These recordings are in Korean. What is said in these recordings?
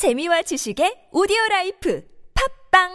재미와 지식의 오디오 life 팟빵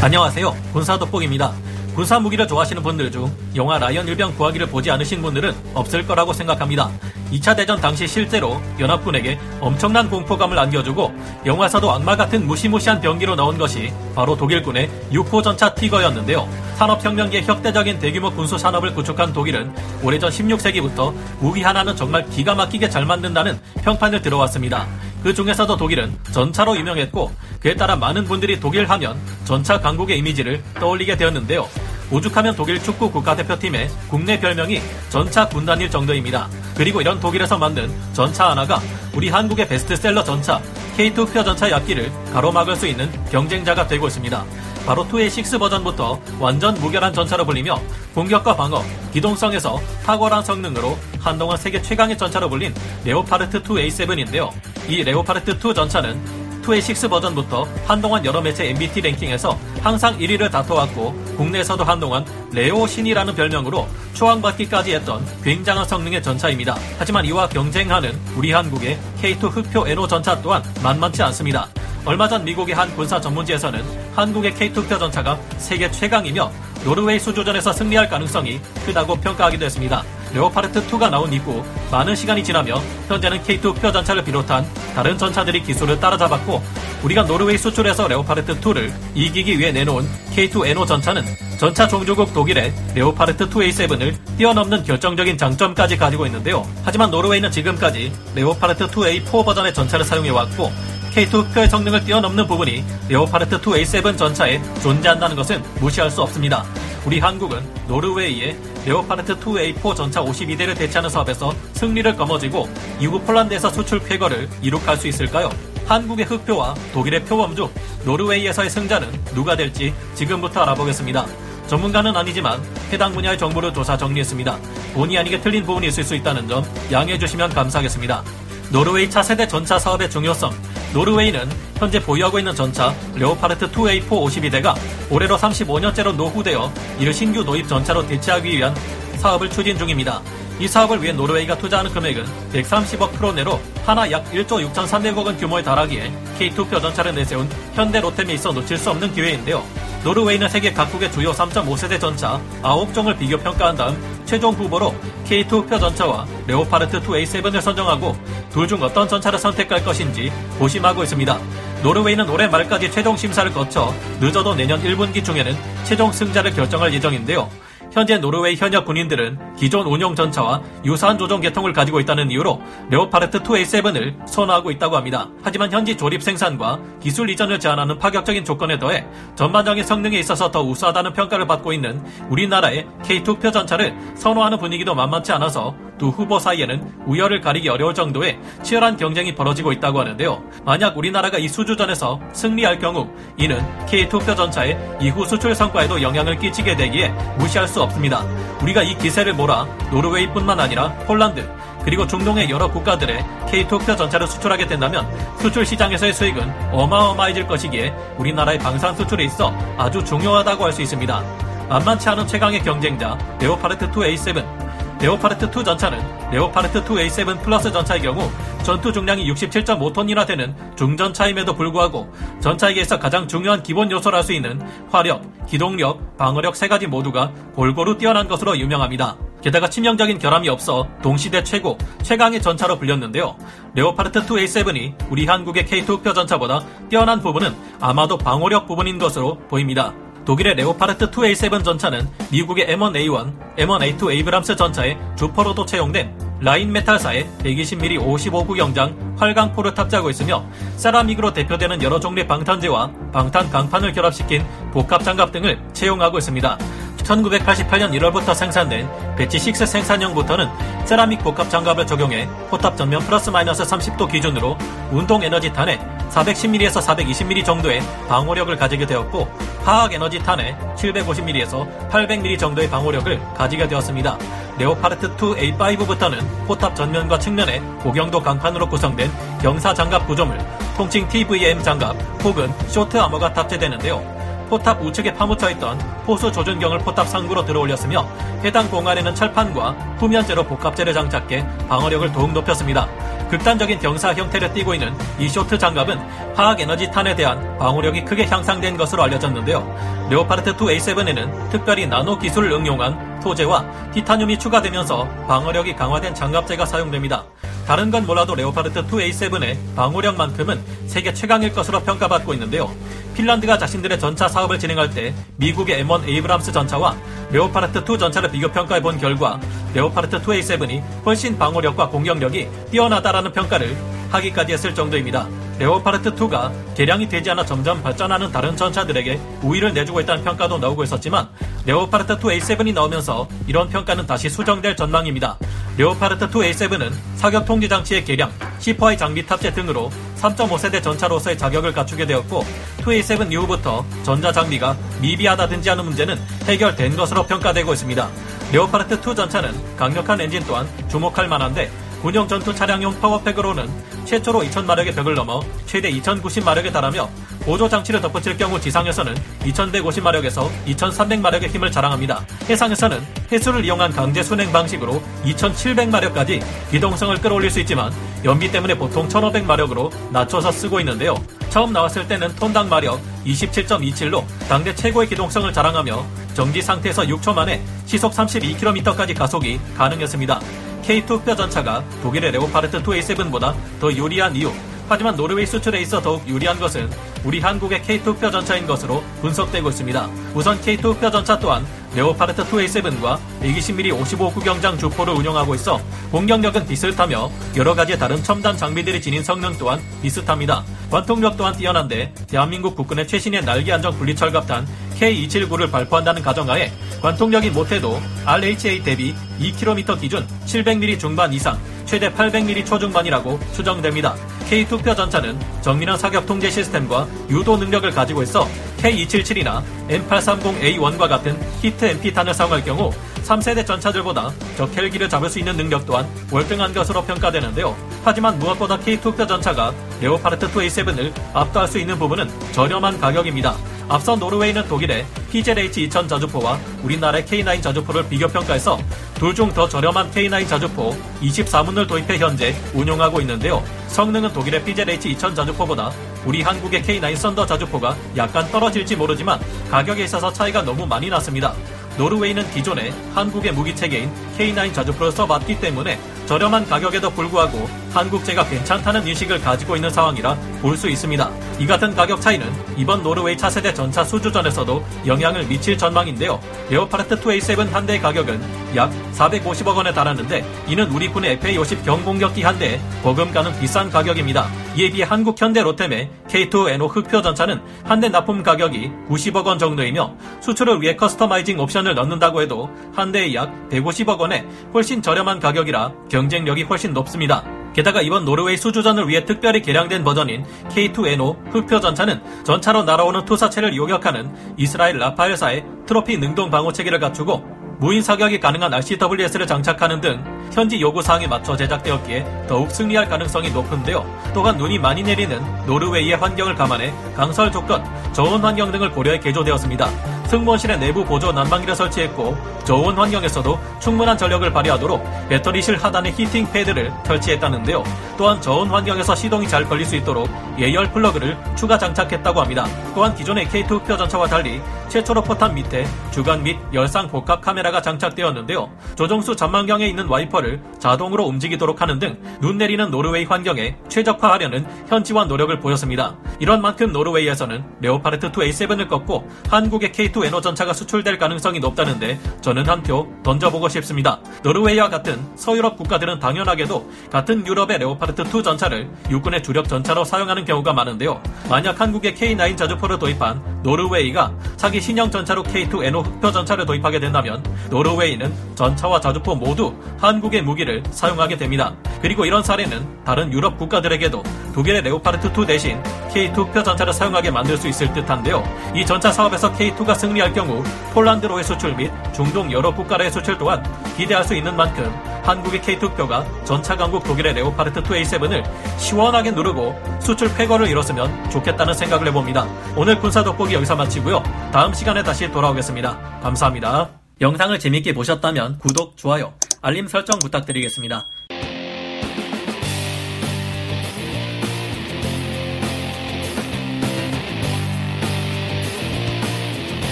안녕하세요. 군사 돋보기입니다. 군사 무기를 좋아하시는 분들 중 영화 라이언 일병 구하기를 보지 않으신 분들은 없을 거라고 생각합니다. 2차 대전 당시 실제로 연합군에게 엄청난 공포감을 안겨주고 영화에서도 악마 같은 무시무시한 병기로 나온 것이 바로 독일군의 6호 전차 티거였는데요. 산업혁명기의 현대적인 대규모 군수 산업을 구축한 독일은 오래전 16세기부터 무기 하나는 정말 기가 막히게 잘 만든다는 평판을 들어왔습니다. 그 중에서도 독일은 전차로 유명했고 그에 따라 많은 분들이 독일 하면 전차 강국의 이미지를 떠올리게 되었는데요. 오죽하면 독일 축구 국가대표팀의 국내 별명이 전차 군단일 정도입니다. 그리고 이런 독일에서 만든 전차 하나가 우리 한국의 베스트셀러 전차 K2 표 전차 yap기를 가로막을 수 있는 경쟁자가 되고 있습니다. 바로 2A6 버전부터 완전 무결한 전차로 불리며 공격과 방어, 기동성에서 탁월한 성능으로 한동안 세계 최강의 전차로 불린 레오파르트 2A7인데요. 이 레오파르트 2 전차는 2A6 버전부터 한동안 여러 매체 MBT 랭킹에서 항상 1위를 다퉈왔고 국내에서도 한동안 레오 신이라는 별명으로 초항받기까지 했던 굉장한 성능의 전차입니다. 하지만 이와 경쟁하는 우리 한국의 K2 흑표 NO 전차 또한 만만치 않습니다. 얼마 전 미국의 한 군사 전문지에서는 한국의 K2 표 전차가 세계 최강이며 노르웨이 수조전에서 승리할 가능성이 크다고 평가하기도 했습니다. 레오파르트2가 나온 이후 많은 시간이 지나며 현재는 K2 흑표 전차를 비롯한 다른 전차들이 기술을 따라잡았고 우리가 노르웨이 수출에서 레오파르트2를 이기기 위해 내놓은 K2 NO 전차는 전차 종주국 독일의 레오파르트 2A7을 뛰어넘는 결정적인 장점까지 가지고 있는데요. 하지만 노르웨이는 지금까지 레오파르트 2A4 버전의 전차를 사용해왔고 K2 흑표의 성능을 뛰어넘는 부분이 레오파르트 2A7 전차에 존재한다는 것은 무시할 수 없습니다. 우리 한국은 노르웨이의 레오파르트 2A4 전차 52대를 대체하는 사업에서 승리를 거머쥐고 이후 폴란드에서 수출 쾌거를 이룩할 수 있을까요? 한국의 흑표와 독일의 표범 중 노르웨이에서의 승자는 누가 될지 지금부터 알아보겠습니다. 전문가는 아니지만 해당 분야의 정보를 조사 정리했습니다. 본의 아니게 틀린 부분이 있을 수 있다는 점 양해해 주시면 감사하겠습니다. 노르웨이 차세대 전차 사업의 중요성. 노르웨이는 현재 보유하고 있는 전차 레오파르트 2A4 52대가 올해로 35년째로 노후되어 이를 신규 도입 전차로 대체하기 위한 사업을 추진 중입니다. 이 사업을 위해 노르웨이가 투자하는 금액은 130억 크로네로 하나 약 1조 6,300억 원 규모에 달하기에 K2 표 전차를 내세운 현대 로템에 있어 놓칠 수 없는 기회인데요. 노르웨이는 세계 각국의 주요 3.5세대 전차 9종을 비교 평가한 다음 최종 후보로 K2 표 전차와 레오파르트 2A7을 선정하고 둘 중 어떤 전차를 선택할 것인지 고심하고 있습니다. 노르웨이는 올해 말까지 최종 심사를 거쳐 늦어도 내년 1분기 중에는 최종 승자를 결정할 예정인데요. 현재 노르웨이 현역 군인들은 기존 운용 전차와 유사한 조종 계통을 가지고 있다는 이유로 레오파르트 2A7을 선호하고 있다고 합니다. 하지만 현지 조립 생산과 기술 이전을 제한하는 파격적인 조건에 더해 전반적인 성능에 있어서 더 우수하다는 평가를 받고 있는 우리나라의 K2표 전차를 선호하는 분위기도 만만치 않아서 두 후보 사이에는 우열을 가리기 어려울 정도의 치열한 경쟁이 벌어지고 있다고 하는데요. 만약 우리나라가 이 수주전에서 승리할 경우 이는 K2 흑표 전차의 이후 수출 성과에도 영향을 끼치게 되기에 무시할 수 없습니다. 우리가 이 기세를 몰아 노르웨이뿐만 아니라 폴란드 그리고 중동의 여러 국가들에 K2 흑표 전차를 수출하게 된다면 수출 시장에서의 수익은 어마어마해질 것이기에 우리나라의 방산 수출에 있어 아주 중요하다고 할 수 있습니다. 만만치 않은 최강의 경쟁자 레오파르트 2A7 레오파르트 2 전차는 레오파르트 2A7 플러스 전차의 경우 전투 중량이 67.5톤이나 되는 중전차임에도 불구하고 전차에게서 가장 중요한 기본 요소라 할 수 있는 화력, 기동력, 방어력 세 가지 모두가 골고루 뛰어난 것으로 유명합니다. 게다가 치명적인 결함이 없어 동시대 최고, 최강의 전차로 불렸는데요. 레오파르트 2A7이 우리 한국의 K2 흑표 전차보다 뛰어난 부분은 아마도 방어력 부분인 것으로 보입니다. 독일의 레오파르트 2A7 전차는 미국의 M1A1, M1A2 에이브람스 전차에 주포로도 채용된 라인 메탈사의 120mm 55구경장 활강포를 탑재하고 있으며 세라믹으로 대표되는 여러 종류의 방탄재와 방탄 강판을 결합시킨 복합 장갑 등을 채용하고 있습니다. 1988년 1월부터 생산된 배치 6 생산형부터는 세라믹 복합 장갑을 적용해 포탑 전면 플러스 마이너스 30도 기준으로 운동 에너지 탄에 410mm에서 420mm 정도의 방호력을 가지게 되었고 화학 에너지 탄에 750mm에서 800mm 정도의 방호력을 가지게 되었습니다. 레오파르트 2 A5부터는 포탑 전면과 측면에 고경도 강판으로 구성된 경사 장갑 구조물, 통칭 TVM 장갑 혹은 쇼트 armor가 탑재되는데요. 포탑 우측에 파묻혀 있던 포수 조준경을 포탑 상부로 들어올렸으며 해당 공간에는 철판과 후면재로 복합재를 장착해 방어력을 더욱 높였습니다. 극단적인 경사 형태를 띠고 있는 이 쇼트 장갑은 화학 에너지 탄에 대한 방어력이 크게 향상된 것으로 알려졌는데요. 레오파르트 2A7에는 특별히 나노 기술을 응용한 소재와 티타늄이 추가되면서 방어력이 강화된 장갑재가 사용됩니다. 다른 건 몰라도 레오파르트 2A7의 방어력만큼은 세계 최강일 것으로 평가받고 있는데요. 핀란드가 자신들의 전차 사업을 진행할 때 미국의 M1 에이브람스 전차와 레오파르트 2 전차를 비교 평가해 본 결과 레오파르트 2A7이 훨씬 방어력과 공격력이 뛰어나다라는 평가를 하기까지 했을 정도입니다. 레오파르트 2가 개량이 되지 않아 점점 발전하는 다른 전차들에게 우위를 내주고 있다는 평가도 나오고 있었지만 레오파르트 2 A7이 나오면서 이런 평가는 다시 수정될 전망입니다. 레오파르트 2 A7은 사격 통제 장치의 개량, C4I 장비 탑재 등으로 3.5세대 전차로서의 자격을 갖추게 되었고 2A7 이후부터 전자 장비가 미비하다든지 하는 문제는 해결된 것으로 평가되고 있습니다. 레오파르트2 전차는 강력한 엔진 또한 주목할 만한데 군용 전투 차량용 파워팩으로는 최초로 2000마력의 벽을 넘어 최대 2090마력에 달하며 보조 장치를 덧붙일 경우 지상에서는 2150마력에서 2300마력의 힘을 자랑합니다. 해상에서는 해수를 이용한 강제 순행 방식으로 2700마력까지 기동성을 끌어올릴 수 있지만 연비 때문에 보통 1500마력으로 낮춰서 쓰고 있는데요. 처음 나왔을 때는 톤당 마력 27.27로 당대 최고의 기동성을 자랑하며 정지 상태에서 6초 만에 시속 32km까지 가속이 가능했습니다. K2 흑뼈 전차가 독일의 레오파르트 2A7보다 더 유리한 이유. 하지만 노르웨이 수출에 있어 더욱 유리한 것은 우리 한국의 K2 흑뼈 전차인 것으로 분석되고 있습니다. 우선 K2 흑뼈 전차 또한 레오파르트 2A7과 120mm 55 구 경장 주포를 운영하고 있어 공격력은 비슷하며 여러 가지 다른 첨단 장비들이 지닌 성능 또한 비슷합니다. 관통력 또한 뛰어난데 대한민국 국군의 최신의 날개 안정 분리 철갑탄 K279를 발포한다는 가정하에 관통력이 못해도 RHA 대비 2km 기준 700mm 중반 이상 최대 800mm 초중반이라고 추정됩니다. K2표 전차는 정밀한 사격 통제 시스템과 유도 능력을 가지고 있어 K277이나 M830A1과 같은 히트 MP탄을 사용할 경우 3세대 전차들보다 적 헬기를 잡을 수 있는 능력 또한 월등한 것으로 평가되는데요. 하지만 무엇보다 K2표 전차가 레오파르트 2A7을 압도할 수 있는 부분은 저렴한 가격입니다. 앞서 노르웨이는 독일의 PZH-2000 자주포와 우리나라의 K9 자주포를 비교평가해서 둘 중 더 저렴한 K9 자주포 24문을 도입해 현재 운용하고 있는데요. 성능은 독일의 PZH-2000 자주포보다 우리 한국의 K9 썬더 자주포가 약간 떨어질지 모르지만 가격에 있어서 차이가 너무 많이 났습니다. 노르웨이는 기존에 한국의 무기체계인 K9 자주포를 써봤기 때문에 저렴한 가격에도 불구하고 한국제가 괜찮다는 인식을 가지고 있는 상황이라 볼 수 있습니다. 이 같은 가격 차이는 이번 노르웨이 차세대 전차 수주전에서도 영향을 미칠 전망인데요. 레오파르트 2A7 한 대의 가격은 약 450억 원에 달하는데 이는 우리 군의 FA50 경공격기 한 대에 버금가는 비싼 가격입니다. 이에 비해 한국 현대 로템의 K2NO 흑표 전차는 한 대 납품 가격이 90억 원 정도이며 수출을 위해 customizing 옵션을 넣는다고 해도 한 대에 약 150억 원에 훨씬 저렴한 가격이라 경쟁력이 훨씬 높습니다. 게다가 이번 노르웨이 수주전을 위해 특별히 개량된 버전인 K2NO 흑표 전차는 전차로 날아오는 투사체를 요격하는 이스라엘 라파엘사의 트로피 능동 방어 체계를 갖추고 무인 사격이 가능한 RCWS를 장착하는 등 현지 요구사항에 맞춰 제작되었기에 더욱 승리할 가능성이 높은데요. 또한 눈이 많이 내리는 노르웨이의 환경을 감안해 강설 조건, 저온 환경 등을 고려해 개조되었습니다. 승무원실에 내부 보조 난방기를 설치했고 저온 환경에서도 충분한 전력을 발휘하도록 배터리실 하단에 heating pad를 설치했다는데요. 또한 저온 환경에서 시동이 잘 걸릴 수 있도록 예열 플러그를 추가 장착했다고 합니다. 또한 기존의 K2 흑표 전차와 달리 최초로 포탑 밑에 주간 및 열상 복합 카메라가 장착되었는데요. 조종수 전망경에 있는 와이퍼를 자동으로 움직이도록 하는 등 눈 내리는 노르웨이 환경에 최적화하려는 현지화 노력을 보였습니다. 이런 만큼 노르웨이에서는 레오파르트 2 A7을 꺾고 한국의 K2 NO 전차가 수출될 가능성이 높다는데 저는 한 표 던져보고 싶습니다. 노르웨이와 같은 서유럽 국가들은 당연하게도 같은 유럽의 레오파르트 2 전차를 육군의 주력 전차로 사용하는 경우가 많은데요. 만약 한국의 K9 자주포를 도입한 노르웨이가 차기 신형 전차로 K2 NO 흑표 전차를 도입하게 된다면 노르웨이는 전차와 자주포 모두 한국의 무기를 사용하게 됩니다. 그리고 이런 사례는 다른 유럽 국가들에게도 독일의 레오파르트 2 대신 K2 흑표 전차를 사용하게 만들 수 있을 듯한데요. 이 전차 사업에서 K2가 승리할 경우 폴란드로의 수출 및 중동 여러 국가로의 수출 또한 기대할 수 있는 만큼 한국의 K2흑표가 전차 강국 독일의 레오파르트 2 A7을 시원하게 누르고 수출 폐거를 이뤘으면 좋겠다는 생각을 해봅니다. 오늘 군사 돋보기 여기서 마치고요. 다음 시간에 다시 돌아오겠습니다. 감사합니다. 영상을 재밌게 보셨다면 구독, 좋아요, 알림 설정 부탁드리겠습니다.